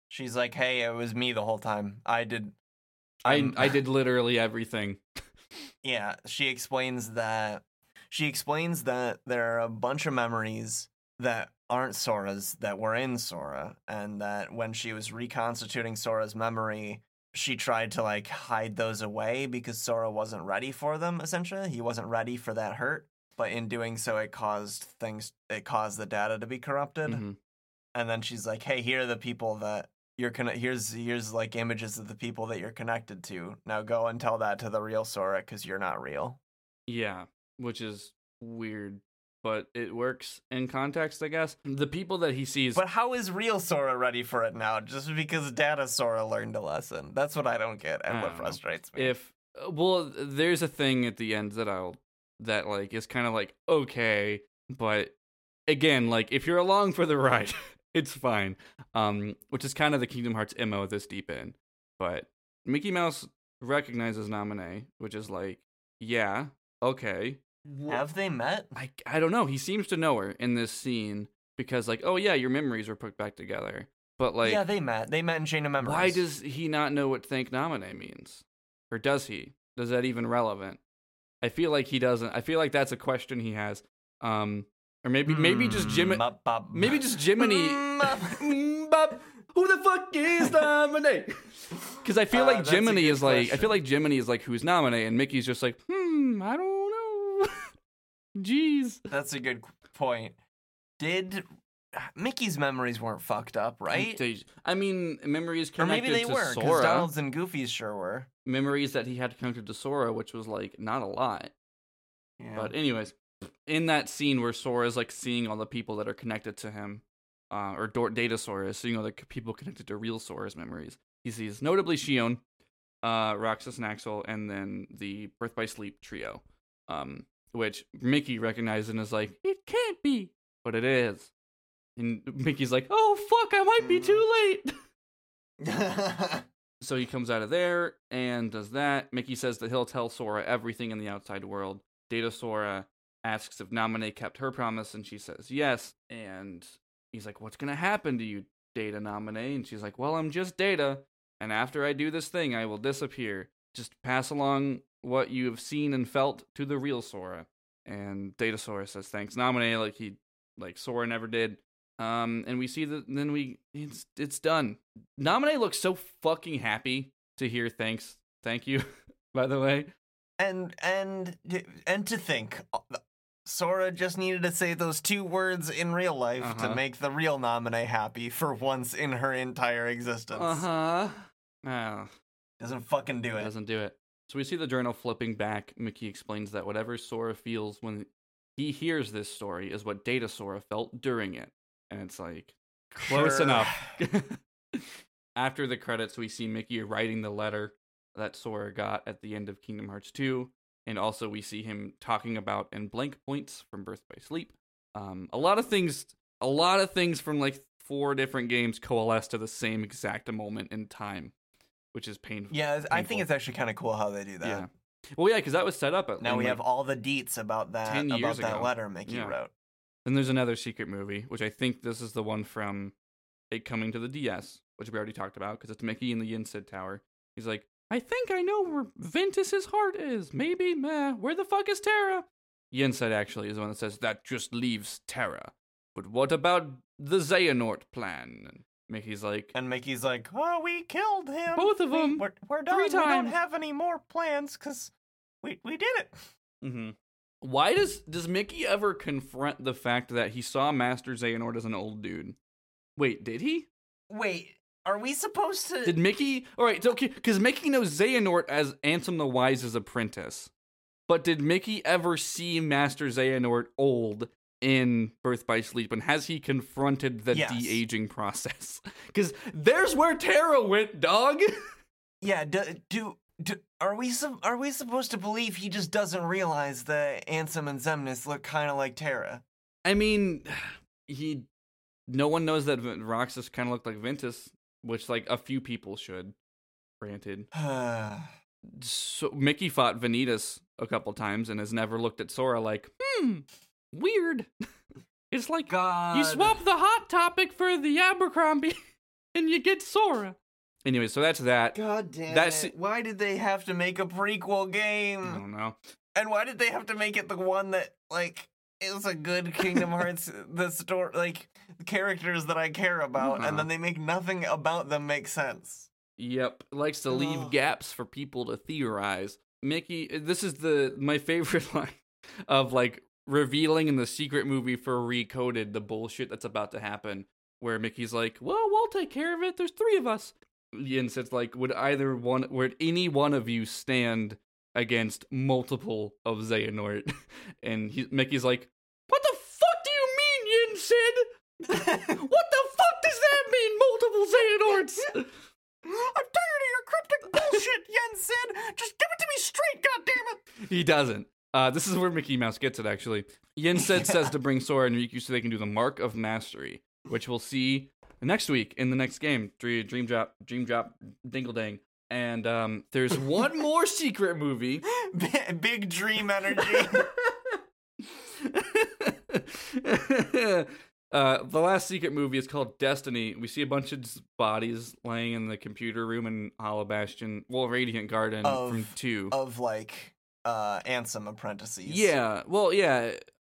she's like, "Hey, it was me the whole time. I did." I I did literally everything. Yeah, she explains that she explains that there are a bunch of memories that aren't Sora's that were in Sora, and that when she was reconstituting Sora's memory, she tried to like hide those away because Sora wasn't ready for them. Essentially, he wasn't ready for that hurt. But in doing so, it caused things. It caused the data to be corrupted. Mhm. and then she's like, "Hey, here are the people that you're conne- here's here's like images of the people that you're connected to. Now go and tell that to the real Sora because you're not real." Yeah, which is weird, but it works in context, I guess. The people that he sees. But how is real Sora ready for it now? Just because Data Sora learned a lesson. That's what I don't get, and what know. frustrates me. if uh, well there's a thing at the end that i'll that like is kind of like okay but again like if you're along for the ride it's fine um which is kind of the kingdom hearts mo this deep in but mickey mouse recognizes Naminé which is like yeah okay Have they met? I, I don't know he seems to know her in this scene because like oh yeah your memories were put back together but like yeah, they met. They met in Chain of Memories. why does he not know what thank Naminé means? Or does he? Does that even relevant? I feel like he doesn't. I feel like that's a question he has. Um or maybe maybe just Jim Mm, bop, bop. maybe just Jiminy Mm, bop. Mm, bop. Who the fuck is Naminé? Because I feel Uh, like Jiminy is like I feel like Jiminy is like who's Naminé and Mickey's just like, hmm, I don't. Jeez. That's a good point. Did Mickey's memories weren't fucked up, right? I mean, memories Or connected maybe they to were, because Sora. Donald's and Goofy's sure were. memories that he had connected to Sora, which was like not a lot. Yeah. But anyways, in that scene where Sora is like seeing all the people that are connected to him, uh, or Dor- Data Sora is seeing all the people connected to real Sora's memories. He sees notably Xion, uh, Roxas and Axel, and then the Birth by Sleep trio, um, which Mickey recognizes and is like, "It can't be," but it is. And Mickey's like, "Oh fuck, I might be too mm-hmm. late." So he comes out of there and does that. Mickey says that he'll tell Sora everything in the outside world. Data Sora asks if Naminé kept her promise, and she says yes. And he's like, What's going to happen to you, Data Naminé? And she's like, Well, I'm just Data. And after I do this thing, I will disappear. Just pass along what you have seen and felt to the real Sora. And Data Sora says thanks, Naminé like he, like Sora never did. Um, and we see that then we it's it's done. Naminé looks so fucking happy to hear thanks, thank you. By the way, and and and to think, uh, Sora just needed to say those two words in real life Uh-huh. to make the real Naminé happy for once in her entire existence. uh huh. Oh, Doesn't fucking do it. doesn't do it. So we see the journal flipping back. Mickey explains that whatever Sora feels when he hears this story is what Data Sora felt during it, and it's like close Sure. enough. After the credits, we see Mickey writing the letter that Sora got at the end of Kingdom Hearts 2, and also we see him talking about and blank points from Birth by Sleep. Um, a lot of things, a lot of things from like four different games coalesce to the same exact moment in time, which is painful. Yeah, I think Painful. it's actually kind of cool how they do that. Yeah. Well, yeah, because that was set up. At, Now we like- have all the deets about that 10 about years that ago. letter Mickey Yeah. wrote. Then there's another secret movie, which I think this is the one from it coming to the DS, which we already talked about because it's Mickey in the Yen Sid Tower. He's like, I think I know where Ventus's heart is. Maybe, meh. Where the fuck is Terra? Yen Sid actually is the one that says that just leaves Terra. But what about the Xehanort plan? Mickey's like, And Mickey's like, "Oh, we killed him. Both of We- them. We're, we're done. Three We don't have any more plans because we we did it." hmm Why does does Mickey ever confront the fact that he saw Master Xehanort as an old dude? Wait, did he? Wait, are we supposed to? Did Mickey? All right, so okay, because Mickey knows Xehanort as Ansem the Wise's apprentice, but did Mickey ever see Master Xehanort old in Birth by Sleep, and has he confronted the Yes. de aging process? Because there's where Terra went, dog. yeah. Do, do do are we are we supposed to believe he just doesn't realize that Ansem and Xemnas look kind of like Terra? I mean, he. No one knows that Roxas kind of looked like Ventus, which like a few people should. Granted, so Mickey fought Vanitas a couple times and has never looked at Sora like, hmm, weird. it's like God, you swap the hot topic for the Abercrombie, and you get Sora. Anyway, so that's that. God damn That's- it! Why did they have to make a prequel game? I don't know. And why did they have to make it the one that like is a good Kingdom Hearts the story like characters that I care about Uh-huh. and then they make nothing about them make sense. Yep, likes to leave gaps for people to theorize. Mickey, this is the my favorite line of like revealing in the secret movie for Recoded the bullshit that's about to happen. Where Mickey's like, "Well, we'll take care of it. There's three of us." Yin says, "Like, would either one, would any one of you stand against multiple of Xehanort?" And he, Mickey's like, "What the fuck do you mean, Yen Sid? What the fuck does that mean, multiple Xehanorts?" I'm tired of your cryptic bullshit, Yen Sid. Just give it to me straight, goddammit. He doesn't. Uh, this is where Mickey Mouse gets it, actually. Yen Sid says to bring Sora and Riku so they can do the Mark of Mastery, which we'll see next week in the next game. Dream, Dream Drop, Dream Drop, Dingle Dang. And um, there's one more secret movie. Big dream energy. uh, the last secret movie is called Destiny. We see a bunch of bodies laying in the computer room in Hollow Bastion, well, Radiant Garden Of- from two. of like uh Ansem apprentices. Yeah, well, yeah.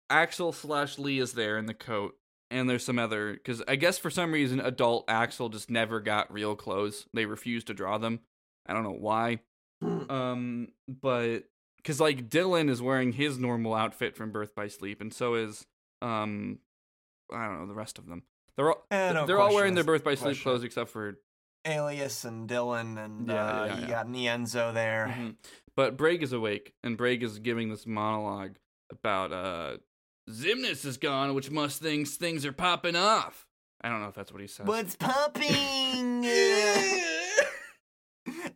Axel slash Lea is there in the coat, and there's some other because I guess for some reason adult Axel just never got real clothes. They refused to draw them. I don't know why. Um, but because like Dilan is wearing his normal outfit from Birth by Sleep, and so is um, I don't know the rest of them. They're all Eh, no they're all wearing their Birth by Sleep question. clothes except for Aeleus and Dilan and Yeah, uh, yeah, you yeah. got Ienzo there. Mhm. But Braig is awake, and Braig is giving this monologue about uh Xemnas is gone, which must things things are popping off. I don't know if that's what he says. What's popping?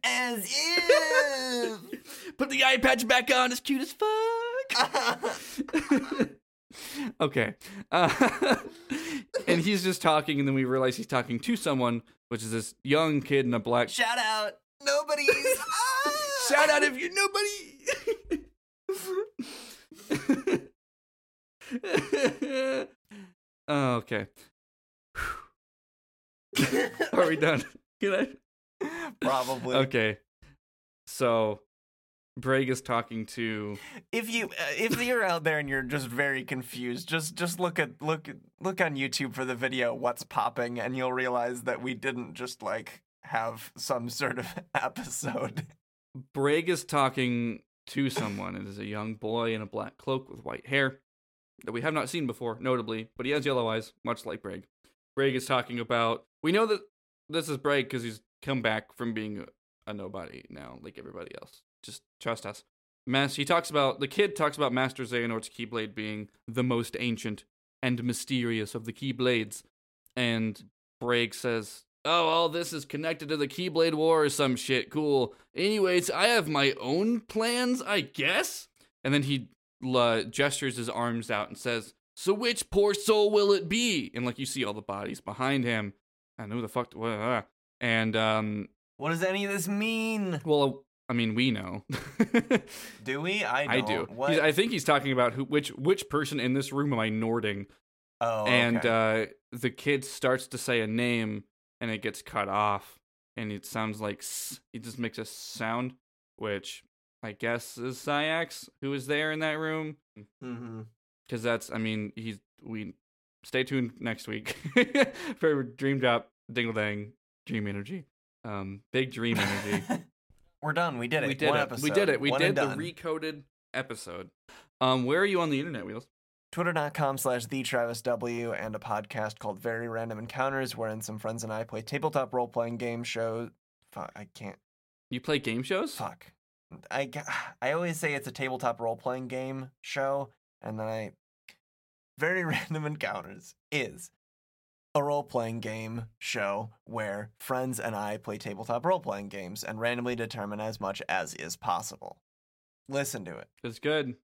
As if. Put the eye patch back on. It's cute as fuck. okay. Uh, and he's just talking, and then we realize he's talking to someone, which is this young kid in a black. Shout out. Nobody's. Ah! Shout out if you're nobody. oh, okay. Are we done? Can I? Probably. Okay. So, Braig is talking to. If you uh, if you're out there and you're just very confused, just just look at look look on YouTube for the video "What's Popping" and you'll realize that we didn't just like have some sort of episode. Braig is talking to someone. It is a young boy in a black cloak with white hair that we have not seen before, notably, but he has yellow eyes, much like Braig. Braig is talking about. We know that this is Braig because he's come back from being a nobody now, like everybody else. Just trust us. Mas- he talks about the kid talks about Master Xehanort's Keyblade being the most ancient and mysterious of the Keyblades, and Braig says, "Oh, all this is connected to the Keyblade War or some shit. Cool. Anyways, I have my own plans, I guess." And then he uh, gestures his arms out and says, So which poor soul will it be? And like you see all the bodies behind him. I know the fuck. Uh, and um, What does any of this mean? well, I mean, we know. Do we? I I do. I think he's talking about who, which, which person in this room am I Nording? oh, and okay. uh, the kid starts to say a name, and it gets cut off, and it sounds like s- it just makes a sound, which I guess is Saïx who is there in that room, because that's. I mean, he's we. Stay tuned next week for Dream Drop Dingle Dang Dream Energy. Um, big Dream Energy. We're done. We did it. we did One it. Episode. We did it. We One did the done. recoded episode. Um, where are you on the internet, Wheels? Twitter.com slash the Travis W and a podcast called Very Random Encounters, wherein some friends and I play tabletop role playing game shows. Fuck, I can't. You play game shows? Fuck. I, I always say it's a tabletop role playing game show, and then I. Very Random Encounters is a role playing game show where friends and I play tabletop role playing games and randomly determine as much as is possible. Listen to it. It's good.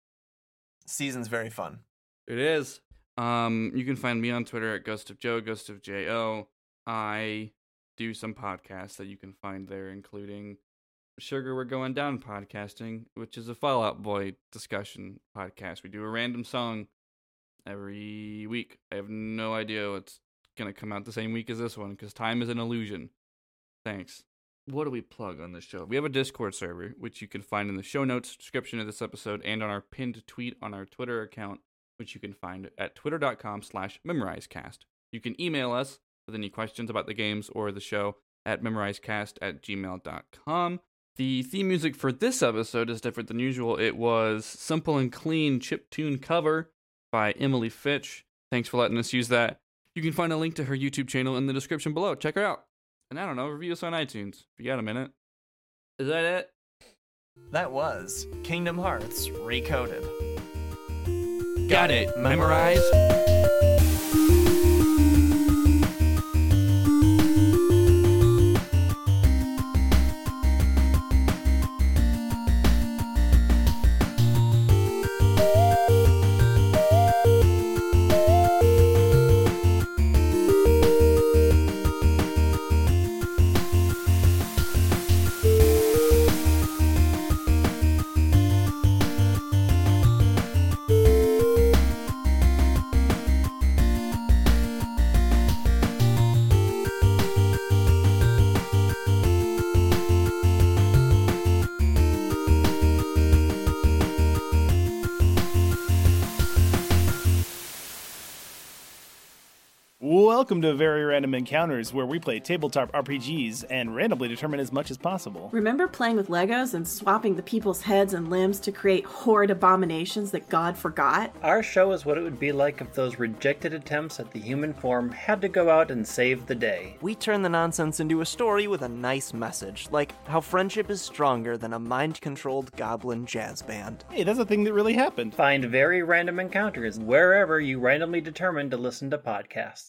Season's very fun. It is. Um, you can find me on Twitter at Ghost of Joe, Ghost of J O. I do some podcasts that you can find there, including Sugar We're Going Down podcasting, which is a Fall Out Boy discussion podcast. We do a random song every week. I have no idea what's gonna come out the same week as this one because time is an illusion. Thanks. What do we plug on this show? We have a Discord server, which you can find in the show notes description of this episode and on our pinned tweet on our Twitter account, which you can find at twitter.com slash memorizecast. You can email us with any questions about the games or the show at memorizecast at gmail.com. The theme music for this episode is different than usual. It was Simple and Clean Chip Tune Cover by Emily Fitch. Thanks for letting us use that. You can find a link to her YouTube channel in the description below. Check her out. And I don't know, review us on iTunes if you got a minute. Is that it? That was Kingdom Hearts Recoded. Got it. Memorize. Welcome to Very Random Encounters, where we play tabletop RPGs and randomly determine as much as possible. Remember playing with Legos and swapping the people's heads and limbs to create horrid abominations that God forgot? Our show is what it would be like if those rejected attempts at the human form had to go out and save the day. We turn the nonsense into a story with a nice message, like how friendship is stronger than a mind controlled goblin jazz band. Hey, that's a thing that really happened. Find very random encounters wherever you randomly determine to listen to podcasts.